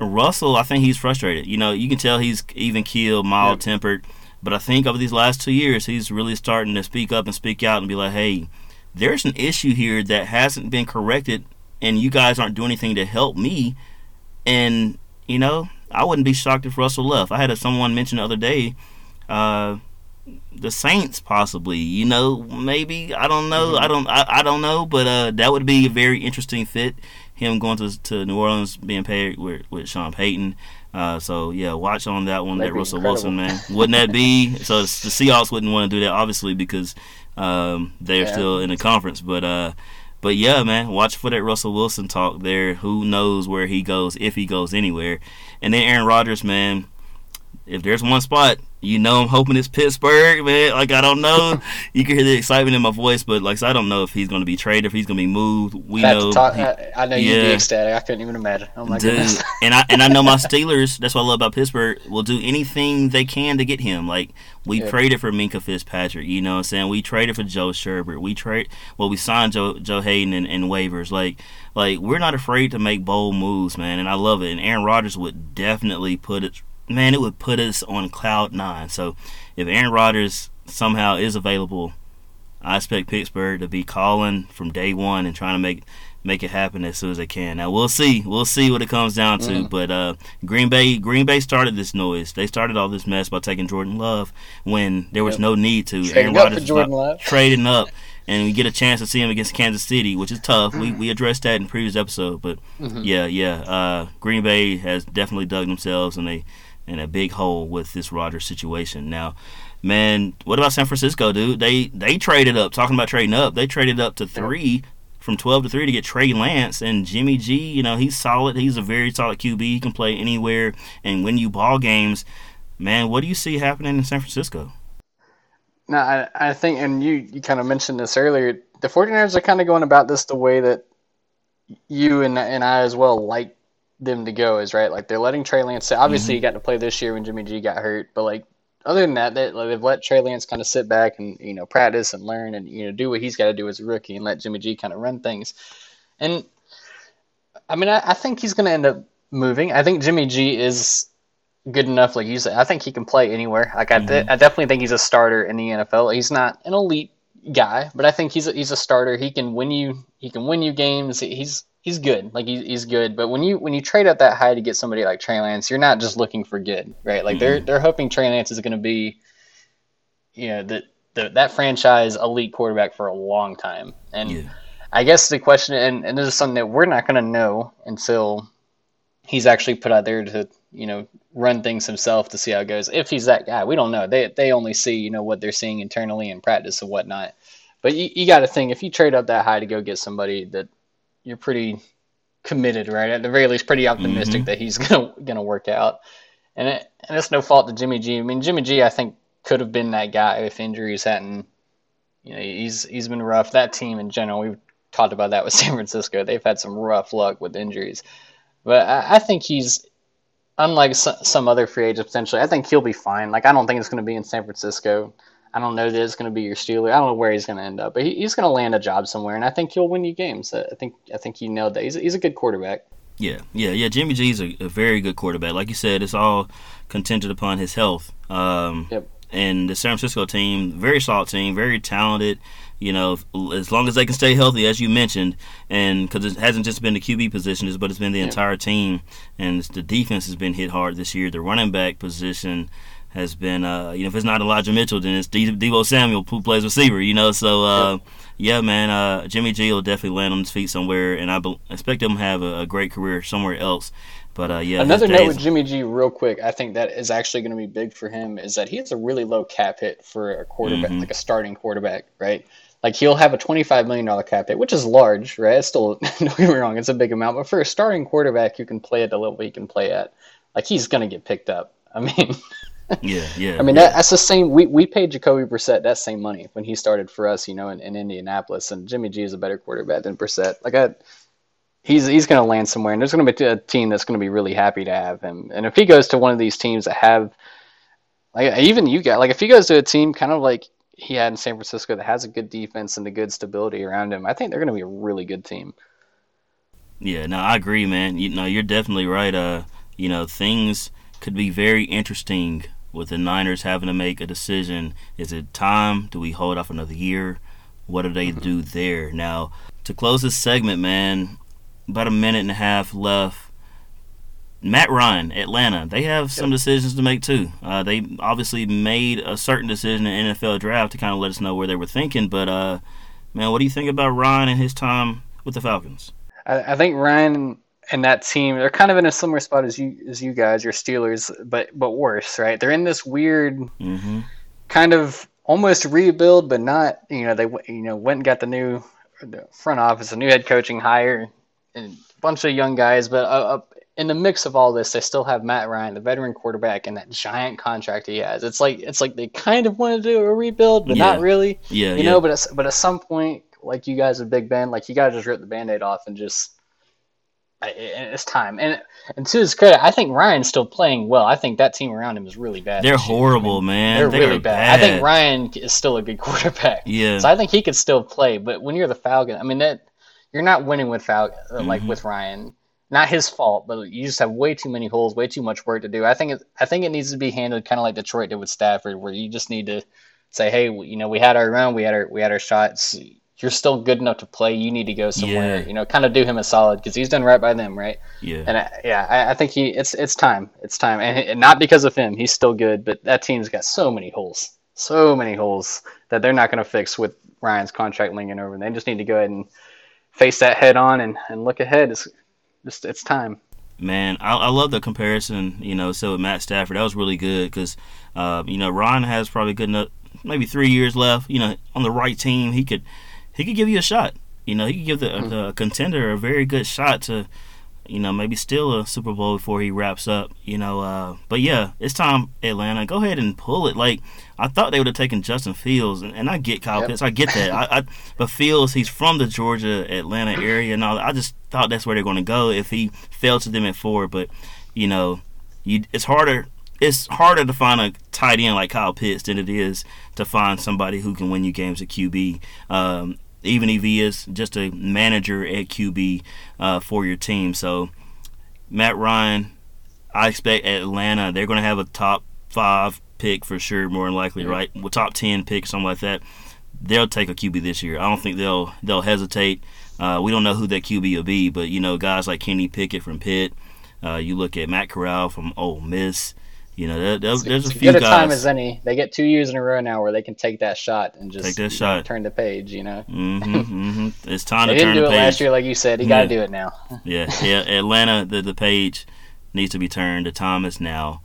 Russell, I think he's frustrated. You know, you can tell he's even keeled, mild tempered. But I think over these last two years, he's really starting to speak up and speak out and be like, hey, there's an issue here that hasn't been corrected, and you guys aren't doing anything to help me. And, you know, I wouldn't be shocked if Russell left. I had a, someone mention the other day, uh, the Saints possibly. You know, maybe I don't know. Mm-hmm. I don't. I, I don't know. But uh, that would be a very interesting fit him going to to New Orleans, being paired with with Sean Payton. Uh, so yeah, watch on that one. That'd that Russell incredible. Wilson man, wouldn't that be? So the Seahawks wouldn't want to do that obviously because um, they're yeah. still in the conference. But uh, but yeah, man, watch for that Russell Wilson talk there. Who knows where he goes if he goes anywhere? And then Aaron Rodgers, man. If there's one spot you know, I'm hoping it's Pittsburgh, man. Like I don't know. you can hear the excitement in my voice, but like so I don't know if he's going to be traded, if he's going to be moved. We know. Talk, he, I, know you'd be ecstatic. I couldn't even imagine. Oh my Dude, goodness. and I and I know my Steelers. That's what I love about Pittsburgh. Will do anything they can to get him. Like we yeah. traded for Minkah Fitzpatrick. You know what I'm saying? We traded for Joe Schobert. We trade. Well, we signed Joe Joe Haden and, and waivers. Like like we're not afraid to make bold moves, man. And I love it. And Aaron Rodgers would definitely put it man, it would put us on cloud nine. So if Aaron Rodgers somehow is available, I expect Pittsburgh to be calling from day one and trying to make make it happen as soon as they can. Now we'll see. We'll see what it comes down to. Mm. But uh, Green Bay Green Bay started this noise. They started all this mess by taking Jordan Love when there was yep. no need to. Trading Aaron Rodgers was trading up. and we get a chance to see him against Kansas City, which is tough. We we addressed that in previous episode, but mm-hmm. yeah, yeah. Uh, Green Bay has definitely dug themselves, and they in a big hole with this Rodgers situation. Now, man, what about San Francisco, dude? They they traded up. Talking about trading up, they traded up to three from twelve to three to get Trey Lance and Jimmy G. You know, he's solid. He's a very solid QB. He can play anywhere and win you ball games. Man, what do you see happening in San Francisco? No, I, I think, and you, you kind of mentioned this earlier. The 49ers are kind of going about this the way that you and, and I as well like them to go is right. Like they're letting Trey Lance. Sit. Obviously, mm-hmm. he got to play this year when Jimmy G got hurt, but like other than that, they, like, they've let Trey Lance kind of sit back and you know practice and learn and you know do what he's got to do as a rookie and let Jimmy G kind of run things. And I mean, I, I think he's going to end up moving. I think Jimmy G is good enough. Like you said, I think he can play anywhere. Like I, mm-hmm. I definitely think he's a starter in the NFL. He's not an elite guy, but I think he's a, he's a starter. He can win you he can win you games. He's he's good. Like he's, he's good. But when you when you trade up that high to get somebody like Trey Lance, you're not just looking for good, right? Like mm-hmm. they're they're hoping Trey Lance is going to be, you know, the, the that franchise elite quarterback for a long time. And yeah. I guess the question, and, and this is something that we're not going to know until he's actually put out there to you know run things himself to see how it goes. If he's that guy, we don't know. They they only see you know what they're seeing internally in practice and whatnot. But you, you got to think if you trade up that high to go get somebody that you're pretty committed, right? At the very least, pretty optimistic mm-hmm. that he's gonna gonna work out. And it, and it's no fault to Jimmy G. I mean, Jimmy G. I think could have been that guy if injuries hadn't. You know, he's he's been rough. That team in general, we've talked about that with San Francisco. They've had some rough luck with injuries, but I, I think he's unlike some other free agents potentially. I think he'll be fine. Like I don't think it's going to be in San Francisco. I don't know that it's going to be your Steeler. I don't know where he's going to end up, but he, he's going to land a job somewhere, and I think he'll win you games. I think I think he nailed that. He's, he's a good quarterback. Yeah, yeah, yeah. Jimmy G's a, a very good quarterback. Like you said, it's all contingent upon his health. Um, yep. And the San Francisco team, very solid team, very talented. You know, as long as they can stay healthy, as you mentioned, and because it hasn't just been the QB positions, but it's been the entire team, and the defense has been hit hard this year. The running back position has been, uh, you know, if it's not Elijah Mitchell, then it's De- Deebo Samuel who plays receiver, you know. So, uh, yeah, man, uh, Jimmy G will definitely land on his feet somewhere, and I be- expect him to have a, a, great career somewhere else. But uh, yeah, another note with Jimmy G, real quick, I think that is actually going to be big for him is that he has a really low cap hit for a quarterback, mm-hmm. like a starting quarterback, right? Like he'll have a twenty-five million dollar cap hit, which is large, right? It's still don't get me wrong, it's a big amount, but for a starting quarterback you can play at the level he can play at, like he's going to get picked up. I mean. yeah, yeah. I mean, yeah. That, that's the same. We, we paid Jacoby Brissett that same money when he started for us, you know, in, in Indianapolis. And Jimmy G is a better quarterback than Brissett. Like, I, he's he's going to land somewhere, and there's going to be a team that's going to be really happy to have him. And if he goes to one of these teams that have, like, even you got, like, if he goes to a team kind of like he had in San Francisco that has a good defense and a good stability around him, I think they're going to be a really good team. Yeah, no, I agree, man. You know, you're definitely right. Uh, you know, things could be very interesting with the Niners having to make a decision. Is it time? Do we hold off another year? What do they mm-hmm. do there? Now, to close this segment, man, about a minute and a half left. Matt Ryan, Atlanta, they have some decisions to make too. Uh, they obviously made a certain decision in NFL draft to kind of let us know where they were thinking. But uh, man, what do you think about Ryan and his time with the Falcons? I, I think Ryan and that team they're kind of in a similar spot as you as you guys, your Steelers, but but worse, right? They're in this weird mm-hmm. kind of almost rebuild, but not. You know, they you know went and got the new the front office, a new head coaching hire, and a bunch of young guys. But uh, in the mix of all this, they still have Matt Ryan, the veteran quarterback, and that giant contract he has. It's like it's like they kind of want to do a rebuild, but yeah. not really. Yeah, you yeah. know. But at, but at some point, like you guys at Big Ben, like you got to just rip the band-aid off and just it's time. And and to his credit, I think Ryan's still playing well. I think that team around him is really bad. They're horrible, man. They're, they're really bad. bad. I think Ryan is still a good quarterback. Yeah. So I think he could still play. But when you're the Falcon, I mean that you're not winning with Falcon uh, like mm-hmm. with Ryan. Not his fault, but you just have way too many holes, way too much work to do. I think it, I think it needs to be handled kind of like Detroit did with Stafford, where you just need to say, hey, you know, we had our run, we had our we had our shots you're still good enough to play. You need to go somewhere. Yeah. You know, kind of do him a solid because he's done right by them, right? Yeah. And I, yeah, I, I, think he it's it's time. It's time, and, and, not because of him. He's still good, but that team's got so many holes, so many holes that they're not going to fix with Ryan's contract lingering over. They just need to go ahead and face that head on and, and look ahead. It's just it's time. Man, I, I love the comparison. You know, so with Matt Stafford, that was really good because, uh, you know, Ryan has probably good enough, maybe three years left. You know, on the right team, he could he could give you a shot. You know, he could give the, mm-hmm. the contender a very good shot to, you know, maybe steal a Super Bowl before he wraps up. You know, uh, but yeah, it's time Atlanta. Go ahead and pull it. Like I thought they would have taken Justin Fields, and, and I get Kyle yep. Pitts, I get that. I, I, but Fields, he's from the Georgia Atlanta area, and all. I just thought that's where they're going to go if he fell to them at four. But you know, you it's harder it's harder to find a tight end like Kyle Pitts than it is to find somebody who can win you games at QB. Um, even if he is just a manager at QB uh, for your team. So, Matt Ryan, I expect Atlanta, they're going to have a top five pick for sure, more than likely, right? Well, top 10 pick, something like that. they'll take a QB this year. I don't think they'll they'll hesitate. Uh, we don't know who that QB will be, but you know guys like Kenny Pickett from Pitt. Uh, you look at Matt Corral from Ole Miss. You know, there, there, there's a few good a guys. time as any. They get two years in a row now where they can take that shot and just Take that shot. turn the page. You know, hmm hmm It's time they to didn't do it page. last year, like you said. You got Yeah. to do it now. Yeah, yeah. Atlanta, the the page needs to be turned. The time is now.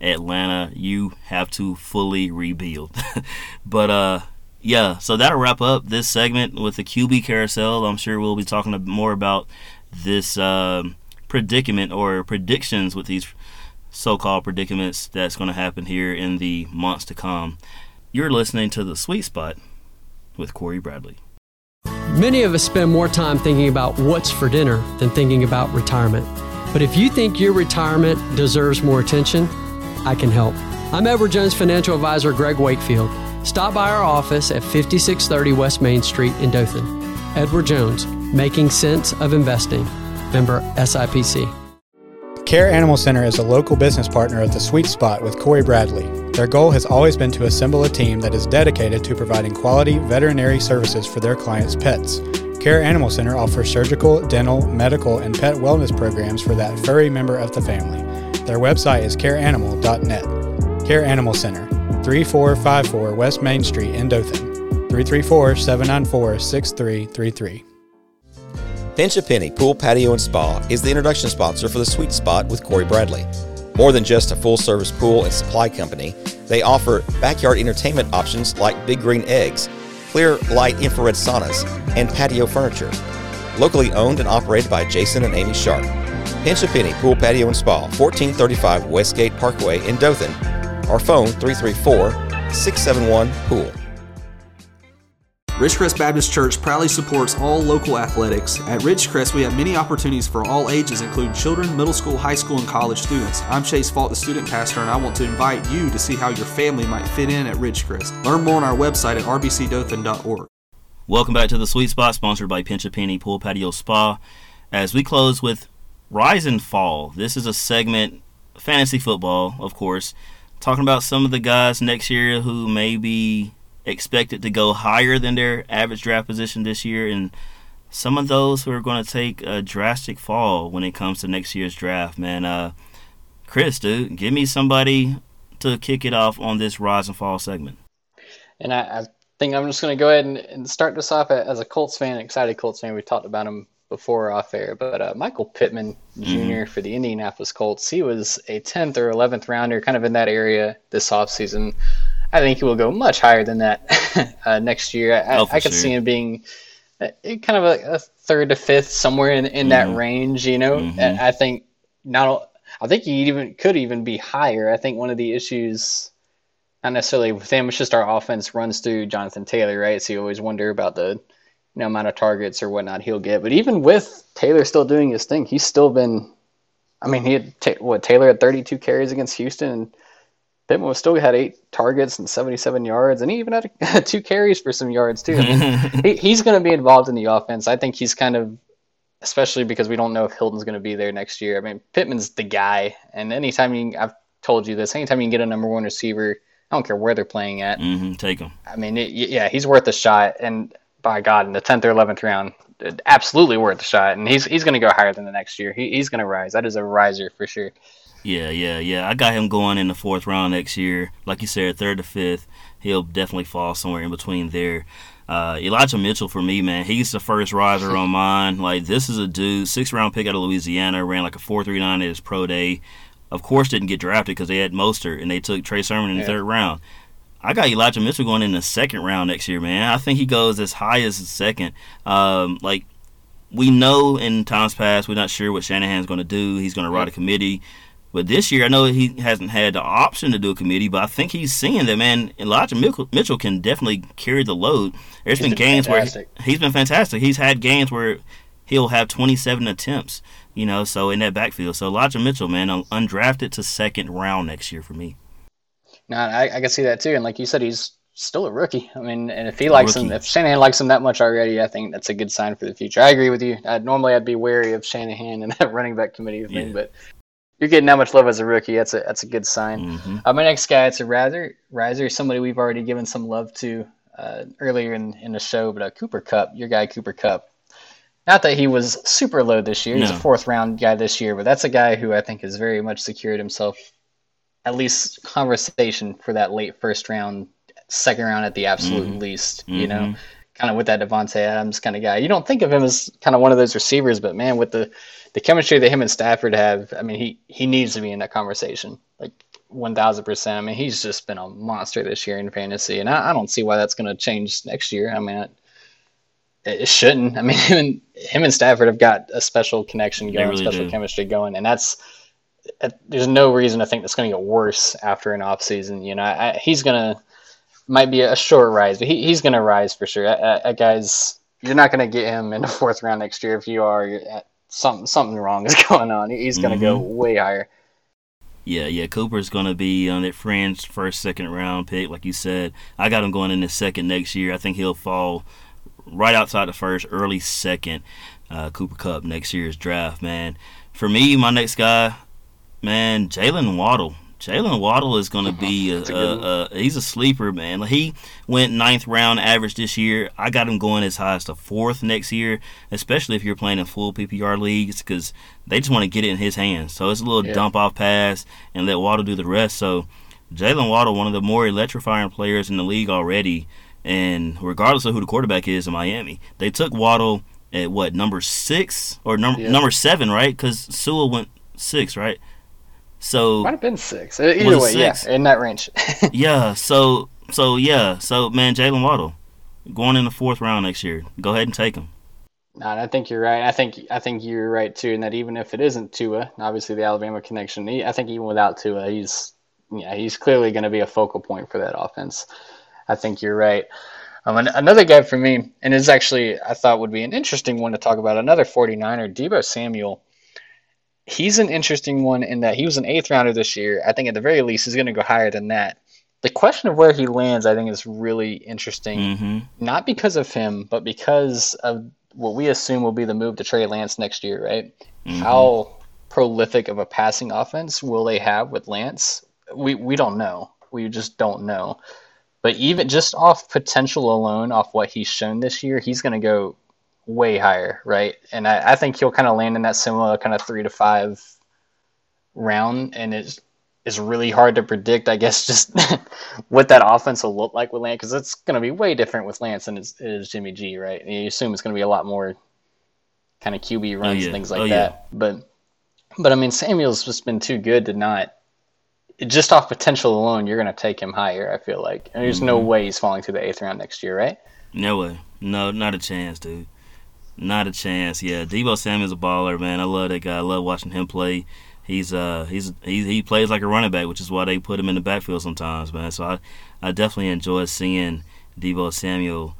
Atlanta, you have to fully rebuild. but uh, yeah. So that'll wrap up this segment with the QB carousel. I'm sure we'll be talking more about this um, predicament or predictions with these so-called predicaments that's going to happen here in the months to come. You're listening to the Sweet Spot with Cory Bradley. Many of us spend more time thinking about what's for dinner than thinking about retirement. But if you think your retirement deserves more attention, I can help. I'm Edward Jones financial advisor Greg Wakefield. Stop by our office at 5630 West Main Street in Dothan. Edward Jones, making sense of investing. Member SIPC. Care Animal Center is a local business partner of the Sweet Spot with Cory Bradley. Their goal has always been to assemble a team that is dedicated to providing quality veterinary services for their clients' pets. Care Animal Center offers surgical, dental, medical, and pet wellness programs for that furry member of the family. Their website is careanimal.net. Care Animal Center, 3454 West Main Street in Dothan. 334 794 6333. Pinch a Penny Pool, Patio, and Spa is the introduction sponsor for the Sweet Spot with Cory Bradley. More than just a full service pool and supply company, they offer backyard entertainment options like Big Green Eggs, clear light infrared saunas, and patio furniture. Locally owned and operated by Jason and Amy Sharp. Pinch a Penny Pool, Patio, and Spa, 1435 Westgate Parkway in Dothan, or phone 334 671 Pool. Ridgecrest Baptist Church proudly supports all local athletics. At Ridgecrest, we have many opportunities for all ages, including children, middle school, high school, and college students. I'm Chase Fault, the student pastor, and I want to invite you to see how your family might fit in at Ridgecrest. Learn more on our website at rbcdothan.org. Welcome back to the Sweet Spot, sponsored by Pinch a Penny Pool Patio Spa. As we close with Rise and Fall, this is a segment, fantasy football, of course, talking about some of the guys next year who may be expected to go higher than their average draft position this year, and some of those who are going to take a drastic fall when it comes to next year's draft. Man, uh, Chris, dude, give me somebody to kick it off on this Rise and Fall segment. And I, I think I'm just going to go ahead and, and start this off as a Colts fan, excited Colts fan. We talked about him before off air, but uh, Michael Pittman junior for the Indianapolis Colts, he was a 10th or 11th rounder, kind of in that area this offseason. I think he will go much higher than that uh, next year. I, Oh, I could sure. see him being uh, kind of a, a third to fifth, somewhere in, in that Mhm. range, you know. Mhm. And I think not. I think he even could even be higher. I think one of the issues not necessarily with him. It's just our offense runs through Jonathan Taylor, right? So you always wonder about the you know amount of targets or whatnot he'll get. But even with Taylor still doing his thing, he's still been. I mean, he had ta- what Taylor had 32 carries against Houston, and Pittman still had eight targets and 77 yards, and he even had a, two carries for some yards too. I mean, he, he's going to be involved in the offense. I think he's kind of, especially because we don't know if Hilton's going to be there next year. I mean, Pittman's the guy, and anytime you, I've told you this, anytime you can get a number one receiver, I don't care where they're playing at. hmm take him. I mean, it, yeah, he's worth a shot, and by God, in the tenth or eleventh round, absolutely worth a shot, and he's he's going to go higher than the next year. He, he's going to rise. That is a riser for sure. Yeah, yeah, yeah. I got him going in the fourth round next year. Like you said, third to fifth. He'll definitely fall somewhere in between there. Uh, Elijah Mitchell for me, man, he's the first riser on mine. Like this is a dude, six round pick out of Louisiana, ran like a four three nine at his pro day. Of course, didn't get drafted because they had Mostert and they took Trey Sermon in the Yeah. third round. I got Elijah Mitchell going in the second round next year, man. I think he goes as high as the second. Um, like we know in times past, we're not sure what Shanahan's going to do. He's going to ride a committee. But this year, I know he hasn't had the option to do a committee, but I think he's seeing that, man, Elijah Mitchell, can definitely carry the load. There's He's been, games fantastic. where he, has been fantastic. He's had games where he'll have 27 attempts, you know, so in that backfield. So Elijah Mitchell, man, undrafted to second round next year for me. No, I, I can see that too. And like you said, he's still a rookie. I mean, and if he likes him, if Shanahan likes him that much already, I think that's a good sign for the future. I agree with you. i normally, I'd be wary of Shanahan and that running back committee thing, Yeah. but you're getting that much love as a rookie. That's a that's a good sign. hmm Uh, my next guy, it's a riser. Riser, somebody we've already given some love to uh, earlier in, in the show, but uh, Cooper Kupp, your guy Cooper Kupp. Not that he was super low this year. He's No. a fourth round guy this year, but that's a guy who I think has very much secured himself at least conversation for that late first round, second round at the absolute least. You know, Mhm. Kind of with that Davante Adams kind of guy. You don't think of him as kind of one of those receivers, but man, with the the chemistry that him and Stafford have, I mean, he he needs to be in that conversation, like one thousand percent. I mean, he's just been a monster this year in fantasy, and I, I don't see why that's going to change next year. I mean. It, it shouldn't. I mean, him and, him and Stafford have got a special connection going, really special do. chemistry going, and that's uh, there's no reason to think that's going to get worse after an off season. You know, I, he's going to might be a short rise, but he, he's going to rise for sure. That, that guy's you're not going to get him in the fourth round next year. If you are, uh, something something wrong is going on. He's going to go way higher. Yeah, yeah. Cooper's going to be on that fringe first, second round pick, like you said. I got him going in the second next year. I think he'll fall right outside the first, early second. Uh, Cooper Kupp next year's draft, man. For me, my next guy, man, Jaylen Waddle. Jaylen Waddle is going to be a, That's a good one. a, a he's a sleeper, man. He went ninth round average this year. I got him going as high as the fourth next year, especially if you're playing in full PPR leagues, because they just want to get it in his hands. So it's a little Yeah. dump off pass and let Waddle do the rest. So Jaylen Waddle, one of the more electrifying players in the league already, and regardless of who the quarterback is in Miami, they took Waddle at what number six or number Yeah. number seven, right? Because Sewell went six, right? So Might have been six. Uh, Either way, six? yeah, in that range. yeah, so so yeah, so man, Jaylen Waddle going in the fourth round next year. Go ahead and take him. No, I think you're right. I think I think you're right too, in that even if it isn't Tua, obviously the Alabama connection, he, I think even without Tua, he's yeah, he's clearly going to be a focal point for that offense. I think you're right. Um, another guy for me, and is actually I thought would be an interesting one to talk about, another 49er, Deebo Samuel. He's an interesting one in that he was an eighth rounder this year. I think at the very least he's going to go higher than that. The question of where he lands, I think, is really interesting hmm not because of him, but because of what we assume will be the move to Trey Lance next year, right? Mhm. How prolific of a passing offense will they have with Lance? We we don't know. We just don't know. But even just off potential alone, off what he's shown this year, he's going to go way higher, right? And I, I think he'll kind of land in that similar kind of three to five round, and it's it's really hard to predict, I guess, just what that offense will look like with Lance, because it's going to be way different with Lance than it's, Jimmy G, right? And you assume it's going to be a lot more kind of QB runs yeah. and things like Oh, yeah. that. But, but I mean, Samuel's just been too good to not. Just off potential alone, you're going to take him higher. I feel like and there's no Mhm. way he's falling to the eighth round next year, right? No way. No, not a chance, dude. Not a chance. Yeah, Deebo Samuel's a baller, man. I love that guy. I love watching him play. He's uh he's he he plays like a running back, which is why they put him in the backfield sometimes, man. So I I definitely enjoy seeing Deebo Samuel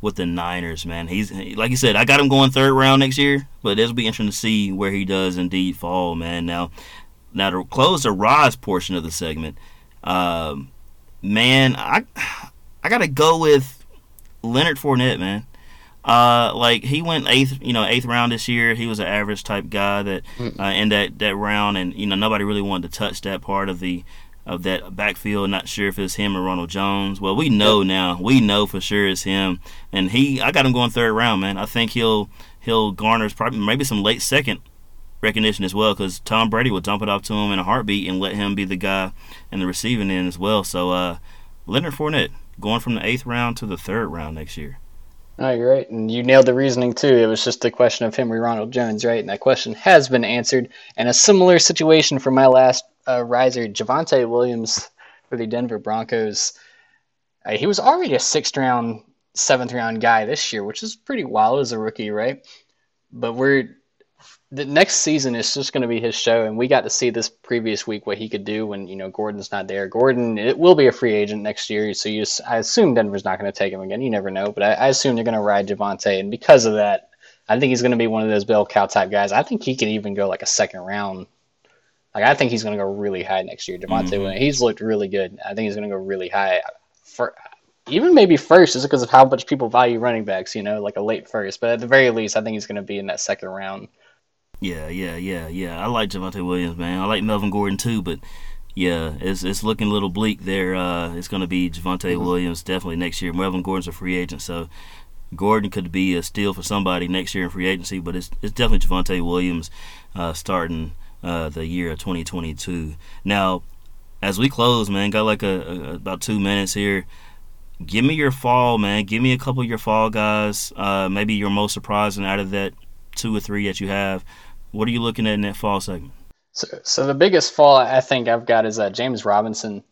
with the Niners, man. He's like you said, I got him going third round next year, but it'll be interesting to see where he does indeed fall, man. Now, now to close the rise portion of the segment, um, man, I I gotta go with Leonard Fournette, man. Uh, like he went eighth, you know, eighth round this year. He was an average type guy that uh, in that that round, and you know nobody really wanted to touch that part of the of that backfield. Not sure if it's him or Ronald Jones. Well, we know now. We know for sure it's him, and he. I got him going third round, man. I think he'll he'll garner probably maybe some late second recognition as well, because Tom Brady will dump it off to him in a heartbeat and let him be the guy in the receiving end as well. So uh, Leonard Fournette going from the eighth round to the third round next year. No, you're right, and you nailed the reasoning too. It was just a question of or Ronald Jones, right? And that question has been answered. And a similar situation for my last uh, riser, Javonte Williams for the Denver Broncos. Uh, he was already a sixth round, seventh round guy this year, which is pretty wild as a rookie, right? But we're the next season is just going to be his show, and we got to see this previous week what he could do when you know Gordon's not there. Gordon, it will be a free agent next year, so you, I assume Denver's not going to take him again. You never know, but I, I assume they're going to ride Javonte, and because of that, I think he's going to be one of those bell cow type guys. I think he could even go like a second round. Like I think he's going to go really high next year. Javonte, Mhm. He's looked really good. I think he's going to go really high for even maybe first, just because of how much people value running backs. You know, like a late first, but at the very least, I think he's going to be in that second round. Yeah, yeah, yeah, yeah. I like Javonte Williams, man. I like Melvin Gordon too, but yeah, it's it's looking a little bleak there. Uh, it's going to be Javonte mm-hmm. Williams definitely next year. Melvin Gordon's a free agent, so Gordon could be a steal for somebody next year in free agency, but it's it's definitely Javonte Williams uh, starting uh, the year of 2022. Now, as we close, man, got like a, a, about two minutes here. Give me your fall, man. Give me a couple of your fall guys. Uh, maybe your most surprising out of that two or three that you have. What are you looking at in that fall segment? So, so the biggest fall I think I've got is uh, James Robinson,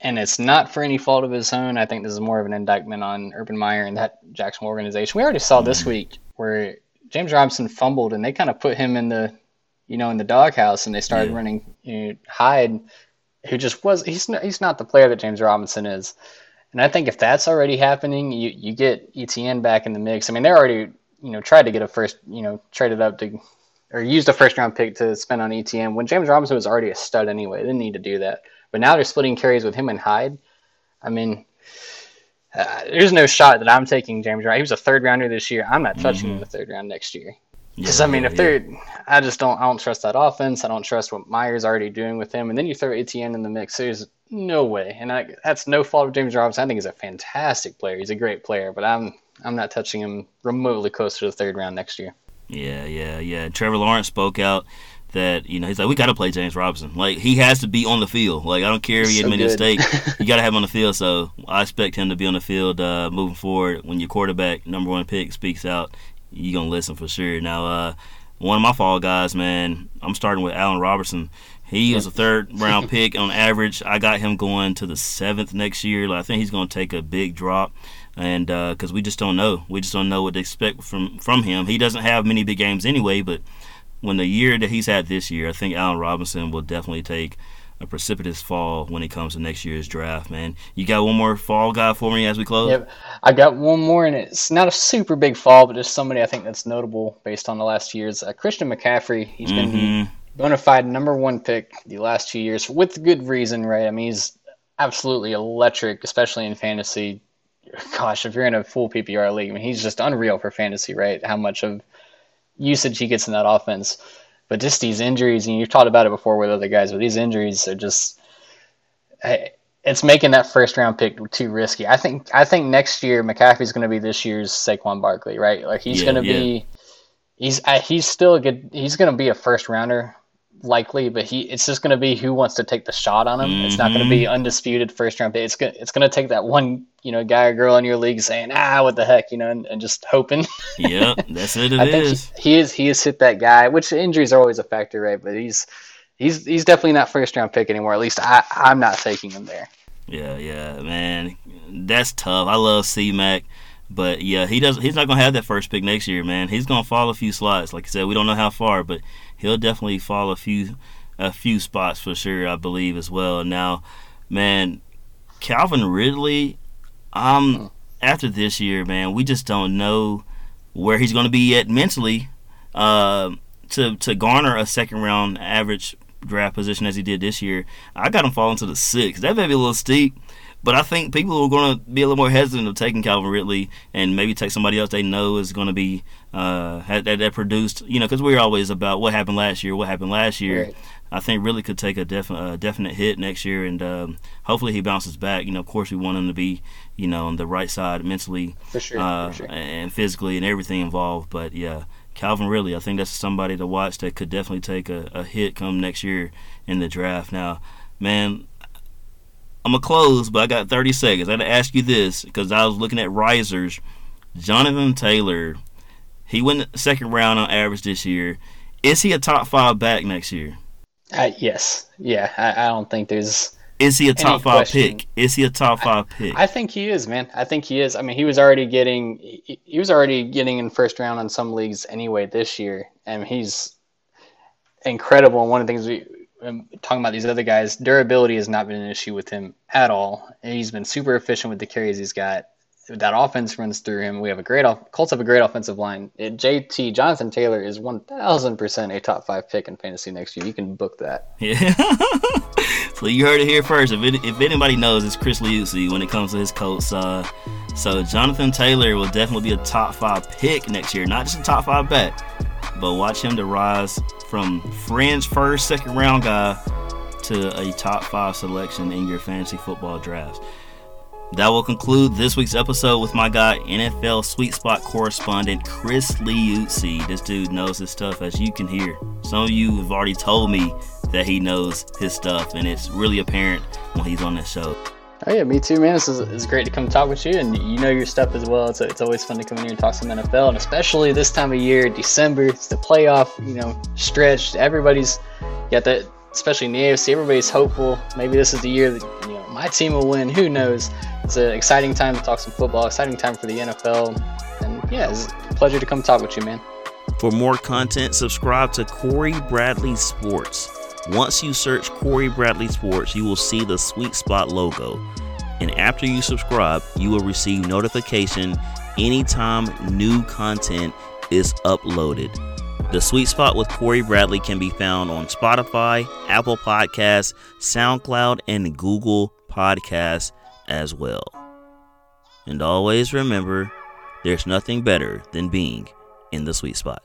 and it's not for any fault of his own. I think this is more of an indictment on Urban Meyer and that Jackson organization. We already saw mm-hmm. this week where James Robinson fumbled, and they kind of put him in the, you know, in the doghouse, and they started yeah. running you know, Hyde, who just was he's not, he's not the player that James Robinson is. And I think if that's already happening, you, you get ETN back in the mix. I mean, they're already, you know, tried to get a first, you know, traded up to or used a first round pick to spend on ETN when James Robinson was already a stud anyway. They didn't need to do that. But now they're splitting carries with him and Hyde. I mean, uh, there's no shot that I'm taking James Robinson. He was a third rounder this year. I'm not touching mm-hmm. him in the third round next year. Because yeah, I mean, if they're. I just don't, I don't trust that offense. I don't trust what Meyer's already doing with him. And then you throw ETN in the mix. There's no way, and I, that's no fault of James Robinson. I think he's a fantastic player. He's a great player, but I'm, I'm not touching him remotely close to the third round next year. Yeah, yeah, yeah. Trevor Lawrence spoke out that you know he's like we got to play James Robinson. Like he has to be on the field. Like I don't care if he so made a mistake, you got to have him on the field. So I expect him to be on the field uh, moving forward. When your quarterback, number one pick, speaks out, you gonna listen for sure. Now, uh, one of my fall guys, man, I'm starting with Allen Robinson. He was a third round pick on average. I got him going to the seventh next year. Like, I think he's going to take a big drop and because uh, we just don't know, we just don't know what to expect from from him. He doesn't have many big games anyway, but when the year that he's had this year, I think Allen Robinson will definitely take a precipitous fall when it comes to next year's draft. Man, you got one more fall guy for me as we close? Yep, I got one more, and it's not a super big fall, but just somebody I think that's notable based on the last years. Uh, Christian McCaffrey, he's mm-hmm. been bona fide number one pick the last two years with good reason, right? I mean, he's absolutely electric, especially in fantasy gosh, if you're in a full PPR league, I mean, he's just unreal for fantasy, right? How much of usage he gets in that offense. But just these injuries, and you've talked about it before with other guys, but these injuries are just it's making that first round pick too risky. I think I think next year McCaffrey's going to be this year's Saquon Barkley, right? Like he's yeah, going to yeah. be he's uh, he's still a good he's going to be a first rounder likely, but he it's just going to be who wants to take the shot on him. Mm-hmm. It's not going to be mm-hmm. undisputed first round pick. It's gonna, it's going to take that one you know guy or girl in your league saying ah what the heck you know and, and just hoping. yeah, that's it. It I is. Think he, he is he has hit that guy. Which injuries are always a factor, right? But he's he's he's definitely not first round pick anymore. At least I I'm not taking him there. Yeah, yeah, man, that's tough. I love C Mac. But yeah, he does. He's not gonna have that first pick next year, man. He's gonna fall a few slots. Like I said, we don't know how far, but he'll definitely fall a few a few spots for sure. I believe as well. Now, man, Calvin Ridley. Um, after this year, man, we just don't know where he's gonna be at mentally. Uh, to to garner a second round average draft position as he did this year, I got him falling to the sixth. That may be a little steep. But I think people are going to be a little more hesitant of taking Calvin Ridley and maybe take somebody else they know is going to be uh, that, that produced, you know, because we're always about what happened last year, what happened last year. Right. I think really could take a definite, uh, definite hit next year, and um, hopefully he bounces back. You know, of course we want him to be, you know, on the right side mentally, sure, uh, sure. and physically and everything involved. But yeah, Calvin Ridley, I think that's somebody to watch that could definitely take a, a hit come next year in the draft. Now, man, I'm gonna close, but I got 30 seconds. I had to ask you this because I was looking at risers. Jonathan Taylor, he went second round on average this year. Is he a top five back next year? Uh, yes. Yeah. I, I, don't think there's. Is he a top five question. pick? Is he a top five I, pick? I think he is, man. I think he is. I mean, he was already getting he, he was already getting in first round on some leagues anyway this year, and he's incredible. And one of the things we um, talking about these other guys, durability has not been an issue with him at all. And He's been super efficient with the carries he's got. That offense runs through him. We have a great off- Colts have a great offensive line. It, JT Jonathan Taylor is one thousand percent a top five pick in fantasy next year. You can book that. Yeah. so you heard it here first. If, it, if anybody knows, it's Chris Liuzzi when it comes to his Colts. Uh, so Jonathan Taylor will definitely be a top five pick next year, not just a top five bet, but watch him to rise from fringe first, second round guy to a top five selection in your fantasy football drafts. That will conclude this week's episode with my guy, NFL Sweet Spot correspondent Chris Liuzzi. This dude knows his stuff, as you can hear. Some of you have already told me that he knows his stuff, and it's really apparent when he's on this show. Oh yeah, me too, man. This is, it's great to come talk with you, and you know your stuff as well. It's, it's always fun to come in here and talk some NFL, and especially this time of year, December. It's the playoff, you know, stretch. Everybody's got that, especially in the AFC. Everybody's hopeful. Maybe this is the year that you know my team will win. Who knows? It's an exciting time to talk some football. Exciting time for the NFL, and yeah, it's a pleasure to come talk with you, man. For more content, subscribe to Cory Bradley Sports. Once you search Cory Bradley Sports, you will see the Sweet Spot logo. And after you subscribe, you will receive notification anytime new content is uploaded. The Sweet Spot with Cory Bradley can be found on Spotify, Apple Podcasts, SoundCloud, and Google Podcasts as well. And always remember, there's nothing better than being in the sweet spot.